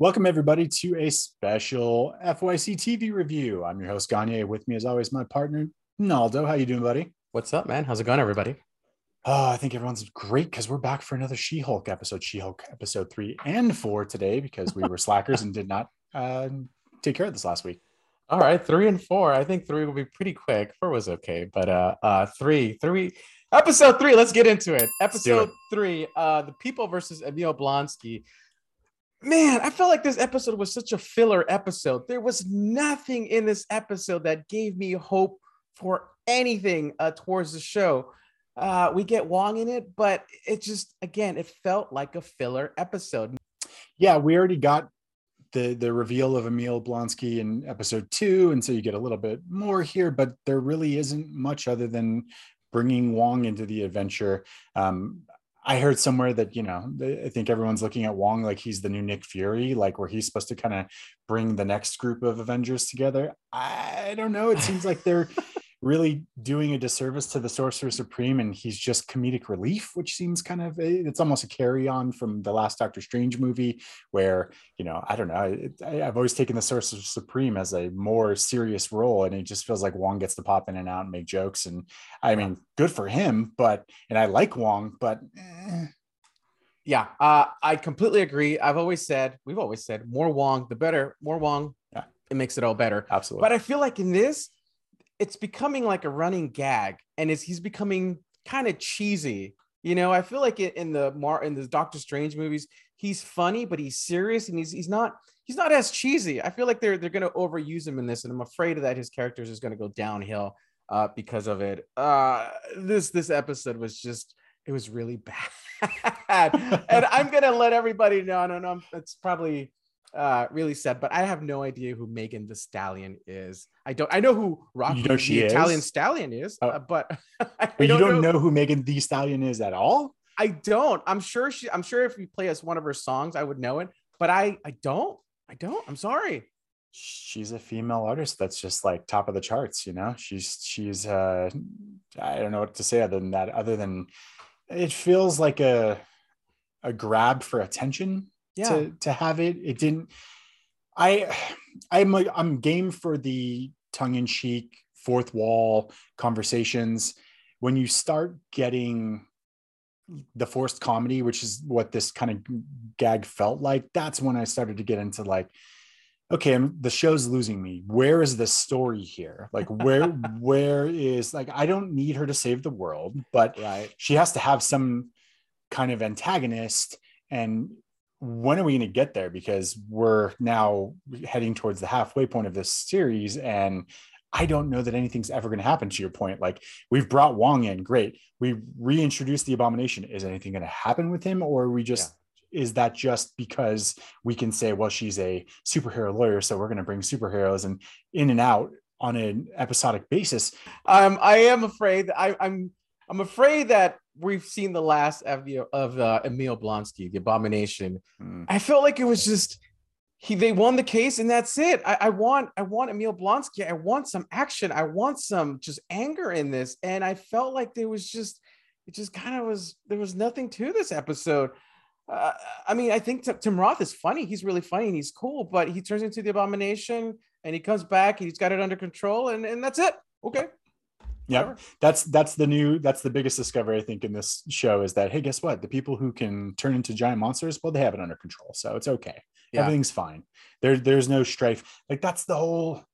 Welcome, everybody, to a special FYC TV review. I'm your host, Gagne. With me, as always, my partner, Naldo. How you doing, buddy? What's up, man? How's it going, everybody? Oh, I think everyone's great because we're back for another She-Hulk episode, She-Hulk episode three and four today because we were slackers and did not uh, take care of this last week. All right, three and four. I think three will be pretty quick. Four was okay, but uh, uh, three, three, episode three. Let's get into it. Episode it. three, uh, the people versus Emil Blonsky man, I felt like this episode was such a filler episode. There was nothing in this episode that gave me hope for anything uh, towards the show. Uh, we get Wong in it, but it just again, it felt like a filler episode. Yeah, we already got the the reveal of Emil Blonsky in episode two, and so you get a little bit more here, but there really isn't much other than bringing Wong into the adventure. Um, I heard somewhere that you know I think everyone's looking at Wong like he's the new Nick Fury, like where he's supposed to kind of bring the next group of Avengers together. I don't know. It seems like they're really doing a disservice to the Sorcerer Supreme, and he's just comedic relief, which seems kind of a, it's almost a carry on from the last Doctor Strange movie, where you know I don't know. I, have always taken the Sorcerer Supreme as a more serious role, and it just feels like Wong gets to pop in and out and make jokes, and I mean, good for him, but and I like Wong, but. Eh. Yeah, uh, I completely agree. I've always said, we've always said, more Wong, the better. More Wong, yeah. it makes it all better. Absolutely. But I feel like in this, it's becoming like a running gag and is he's becoming kind of cheesy. You know i feel like in the mar in the doctor strange movies he's funny but he's serious and he's he's not he's not as cheesy. I feel like they're they're going to overuse him in this and i'm afraid that his characters is going to go downhill uh because of it. Uh this this episode was just it was really bad. And i'm gonna let everybody know no no it's probably uh really sad but i have no idea who megan the stallion is i don't i know who rocky you know the is? italian stallion is oh. uh, but, but you don't, don't know. know. who megan thee stallion is at all i don't i'm sure she i'm sure if you play us one of her songs i would know it but i i don't i don't i'm sorry she's a female artist that's just like top of the charts you know she's she's uh i don't know what to say other than that other than it feels like a a grab for attention yeah. to to have it. It didn't. I I'm like I'm game for the tongue in cheek fourth wall conversations when you start getting the forced comedy, which is what this kind of gag felt like. That's when I started to get into like, okay, I'm, the show's losing me. Where is the story here? Like, where where is like I don't need her to save the world, but right. she has to have some kind of antagonist and when are we going to get there? Because we're now heading towards the halfway point of this series, and I don't know that anything's ever going to happen. To your point, like we've brought Wong in, great. We reintroduced the Abomination. Is anything going to happen with him, or are we just? Yeah. Is that just because we can say, well, she's a superhero lawyer, so we're going to bring superheroes and in and out on an episodic basis? Um, I am afraid. I, I'm I'm afraid that we've seen the last of, of uh, Emil Blonsky, the Abomination. Mm. I felt like it was just he they won the case and that's it. I, I, want I want Emil Blonsky. I want some action. I want some just anger in this. And I felt like there was just it just kind of was there was nothing to this episode. Uh, I mean, I think T- Tim Roth is funny. He's really funny and he's cool, but he turns into the abomination and he comes back and he's got it under control and, and that's it. Okay. Yeah, that's that's the new that's the biggest discovery I think in this show is that hey, guess what? The people who can turn into giant monsters, well, they have it under control, so it's okay. Yeah. Everything's fine. There, there's no strife. Like that's the whole.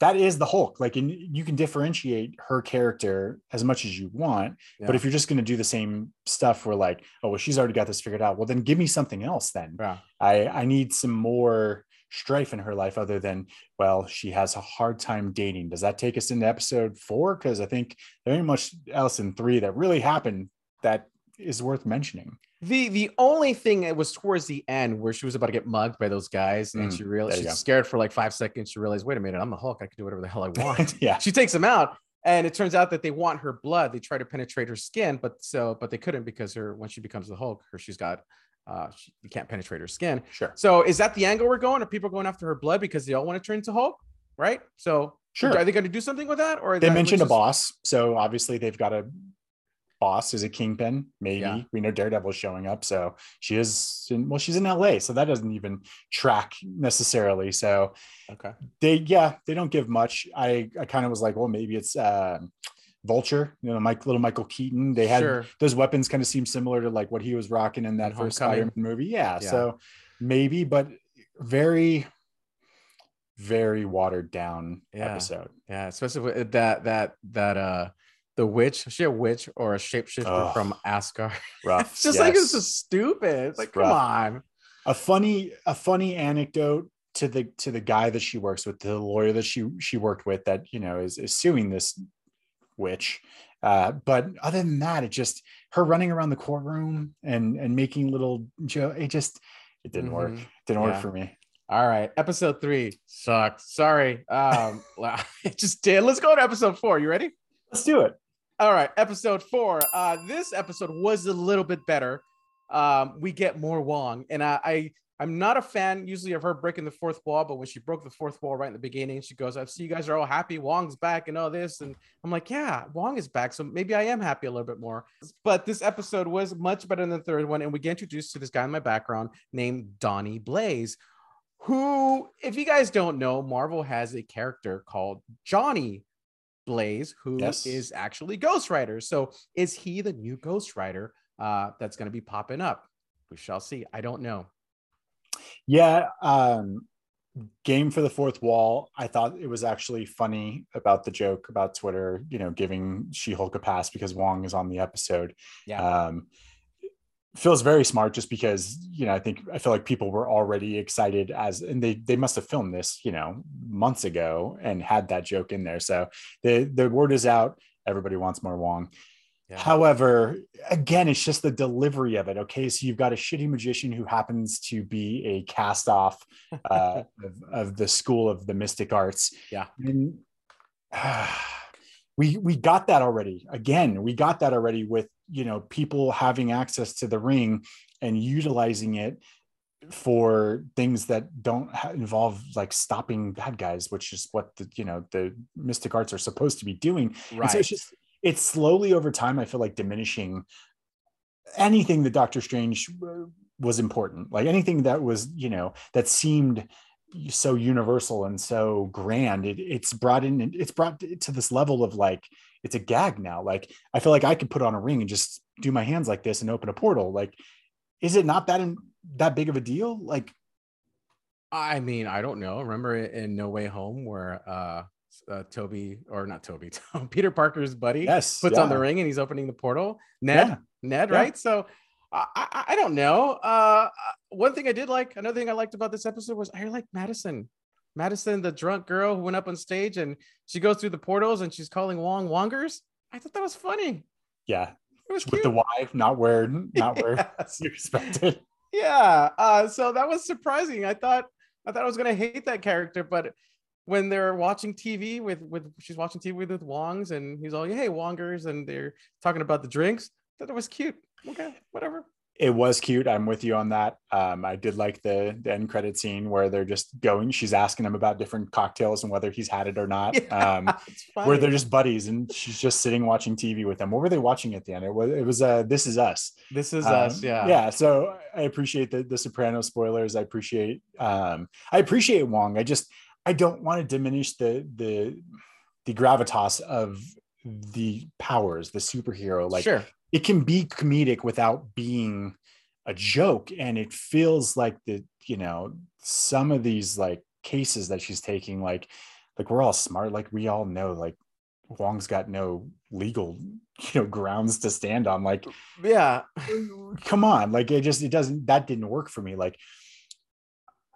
That is the Hulk. Like, and you can differentiate her character as much as you want, yeah. but if you're just going to do the same stuff, where like, oh well, she's already got this figured out. Well, then give me something else. Then yeah. I I need some more strife in her life other than well she has a hard time dating. Does that take us into episode four? Because i think there ain't much else in three that really happened that is worth mentioning. The the only thing that was towards the end where she was about to get mugged by those guys and mm, she realized she's scared for like five seconds. She realized wait a minute i'm the hulk. I can do whatever the hell i want. Yeah. She takes him out and it turns out that they want her blood. They try to penetrate her skin but so but they couldn't because her when she becomes the hulk her she's got uh, she, you can't penetrate her skin. Sure. So is that the angle we're going? Are people going after her blood because they all want to turn into Hulk? Right. So sure. Are they going to do something with that? Or they mentioned just... a boss, so obviously they've got a boss is a kingpin. Maybe Yeah. we know Daredevil's showing up, so she is. In, well, she's in L.A., so that doesn't even track necessarily. So Okay. they, yeah, they don't give much. I, I kind of was like, well, maybe it's um Vulture, you know, Mike, little Michael Keaton. They had Sure. those weapons kind of seem similar to like what he was rocking in that first. Spider-Man movie. Yeah, Yeah. so maybe, but very, very watered down Yeah. episode. Yeah, especially with that that that uh the witch. Is she a witch or a shapeshifter from Asgard? Rough. it's just like it's yes. just stupid. It's like, It's come on. a funny a funny anecdote to the to the guy that she works with the lawyer that she she worked with that you know is, is suing this witch uh but other than that it just her running around the courtroom and and making little joe it just it didn't work Mhm. didn't work for me All right, episode three sucked. Sorry. Um, it just did. Let's go to episode four. You ready? let's do it All right, episode four. Uh, this episode was a little bit better. Um, we get more Wong, and I, I I'm not a fan usually of her breaking the fourth wall, but when she broke the fourth wall right in the beginning, she goes, "I see you guys are all happy. Wong's back and all this," and I'm like, "Yeah, Wong is back, so maybe I am happy a little bit more." But this episode was much better than the third one, and we get introduced to this guy in my background named Donny Blaze, who, if you guys don't know, Marvel has a character called Johnny Blaze, who is Yes. actually Ghost Rider. So is he the new Ghost Rider uh, that's going to be popping up? We shall see. I don't know. Yeah um game for the fourth wall i thought it was actually funny about the joke about twitter you know giving she-hulk a pass because wong is on the episode. Yeah. um feels very smart just because you know i think i feel like people were already excited as and they they must have filmed this you know months ago and had that joke in there. So the the word is out. Everybody wants more wong Yeah. however again it's just the delivery of it okay so you've got a shitty magician who happens to be a cast off uh, of, of the school of the mystic arts Yeah. and we we got that already again we got that already with you know people having access to the ring and utilizing it for things that don't involve like stopping bad guys which is what the you know the mystic arts are supposed to be doing and right. so it's just it's slowly over time i feel like diminishing anything that doctor strange uh, was important. Like anything that was you know that seemed so universal and so grand it, it's brought in it's brought to this level of like it's a gag now. Like i feel like i could put on a ring and just do my hands like this and open a portal. Like is it not that in, that big of a deal? Like I mean, I don't know. Remember in No Way Home where uh, uh Toby or not Toby, Peter Parker's buddy yes puts on the ring and he's opening the portal. Ned, yeah. Ned, Yeah. right? So I, I, I don't know. Uh, one thing I did like, another thing I liked about this episode was I like Madison. Madison, the drunk girl who went up on stage and she goes through the portals and she's calling Wong Wongers. I thought that was funny. yeah It was with cute. the y not where not where Yes. you expected yeah uh so that was surprising i thought i thought i was gonna hate that character but when they're watching tv with with she's watching tv with, with wongs and he's all hey wongers and they're talking about the drinks That it was cute okay whatever it was cute. I'm with you on that. Um, I did like the, the end credit scene where they're just going. She's asking him about different cocktails and whether he's had it or not. Yeah, Um, where they're just buddies and she's just sitting watching TV with them. What were they watching at the end? It was it was uh, This Is Us. this is Um, us yeah yeah. So I appreciate the the Soprano spoilers. I appreciate um, I appreciate Wong. I just I don't want to diminish the the the gravitas of the powers, the superhero. Like sure. it can be comedic without being a joke. And it feels like the you know some of these like cases that she's taking like like we're all smart. Like we all know like wong's got no legal you know grounds to stand on. Like yeah. come on. Like it just it doesn't that didn't work for me. Like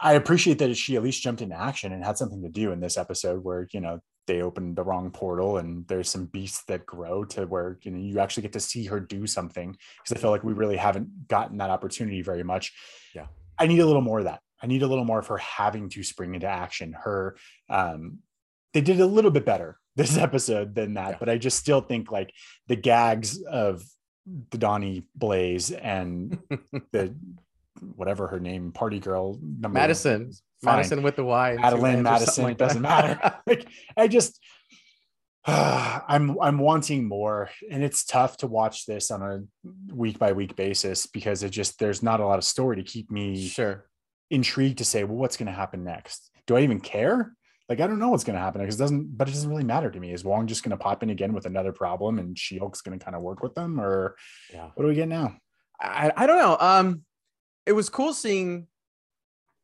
i appreciate that she at least jumped into action and had something to do in this episode where you know they opened the wrong portal and there's some beasts that grow to where you know you actually get to see her do something because i feel like we really haven't gotten that opportunity very much Yeah. i need a little more of that i need a little more of her having to spring into action her um they did a little bit better this episode than that Yeah. but i just still think like the gags of the Donny Blaze and the whatever her name, party girl number madison madison with the y Madeline Madison like doesn't matter. like I just I'm I'm wanting more, and it's tough to watch this on a week by week basis because it just there's not a lot of story to keep me Sure. intrigued to say, well, what's going to happen next? Do I even care? Like I don't know what's going to happen because it doesn't, but it doesn't really matter to me. Is Wong just going to pop in again with another problem, and She Hulk's going to kind of work with them, or Yeah. what do we get now? I, I don't know. Um, it was cool seeing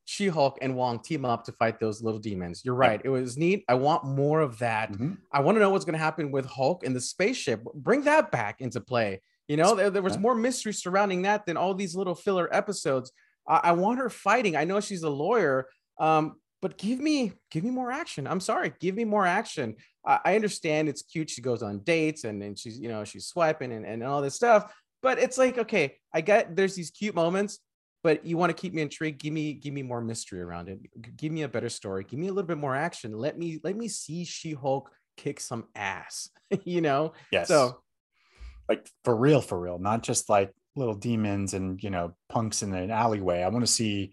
She-Hulk and Wong team up to fight those little demons. You're right. It was neat. I want more of that. Mhm. I want to know what's going to happen with Hulk and the spaceship. Bring that back into play. You know, there, there was more mystery surrounding that than all these little filler episodes. I, I want her fighting. I know she's a lawyer, um, but give me give me more action. I'm sorry, give me more action. I, I understand it's cute. She goes on dates and then she's you know she's swiping and, and all this stuff. But it's like okay, I get there's these cute moments, but you want to keep me intrigued. Give me give me more mystery around it. Give me a better story. Give me a little bit more action. Let me let me see She Hulk kick some ass. you know. Yes. So like for real, for real, not just like little demons and you know punks in an alleyway. I want to see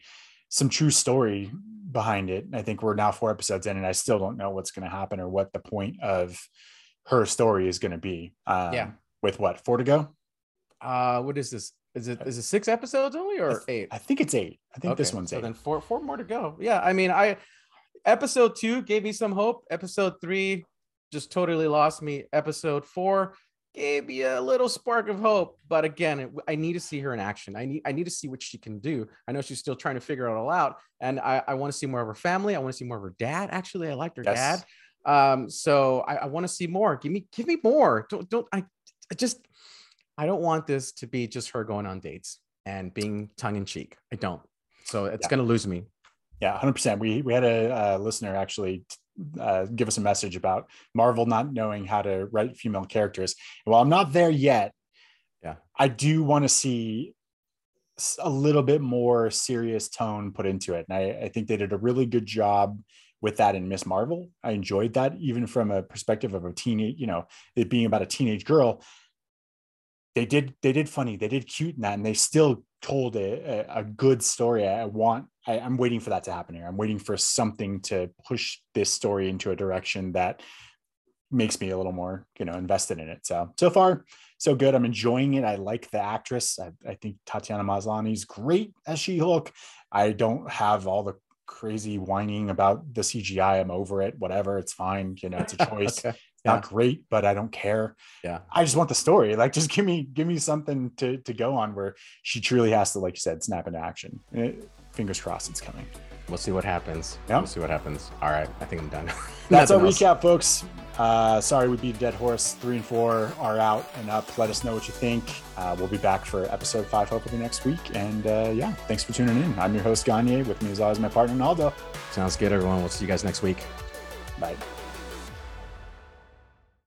some true story behind it. I think we're now four episodes in, and I still don't know what's going to happen or what the point of her story is going to be. Um, Yeah. With what four to go? uh what is this? Is it is it six episodes only I or th- eight? I think it's eight. I think this Okay, one's so eight. then four four more to go. Yeah, I mean, I episode two gave me some hope. Episode three just totally lost me. Episode four gave me a little spark of hope, but again, it, I need to see her in action. I need I need to see what she can do. I know she's still trying to figure it all out, and I, I want to see more of her family. I want to see more of her dad. Actually, I liked her Yes. dad. Um, so I, I want to see more. Give me give me more. Don't don't I, I just I don't want this to be just her going on dates and being tongue in cheek. I don't. So it's Yeah. gonna lose me. Yeah, hundred percent. We we had a, uh listener actually uh, give us a message about Marvel not knowing how to write female characters. Well, I'm not there yet, Yeah. I do want to see a little bit more serious tone put into it, and I, I think they did a really good job with that in Miss Marvel. I enjoyed that, even from a perspective of a teenage, you know, it being about a teenage girl. They did they did funny, they did cute in that, and they still told a, a, a good story. I want I, I'm waiting for that to happen here. I'm waiting for something to push this story into a direction that makes me a little more, you know, invested in it. So so far, so good. I'm enjoying it. I like the actress. I, I think Tatiana Maslany's great as She-Hulk. I don't have all the crazy whining about the CGI. I'm over it. Whatever, it's fine. You know, it's a choice. Okay. It's not great, but I don't care. Yeah. I just want the story. Like, just give me give me something to to go on where she truly has to, like you said, snap into action. Eh, fingers crossed, it's coming. We'll see what happens. Yeah. We'll see what happens. All right. I think I'm done. That's our else. recap, folks. Uh, sorry, we beat a dead horse. Three and four are out and up. Let us know what you think. Uh, we'll be back for episode five hopefully next week. And uh, yeah, thanks for tuning in. I'm your host Gagne. With me as always, my partner Naldo. Sounds good, everyone. We'll see you guys next week. Bye.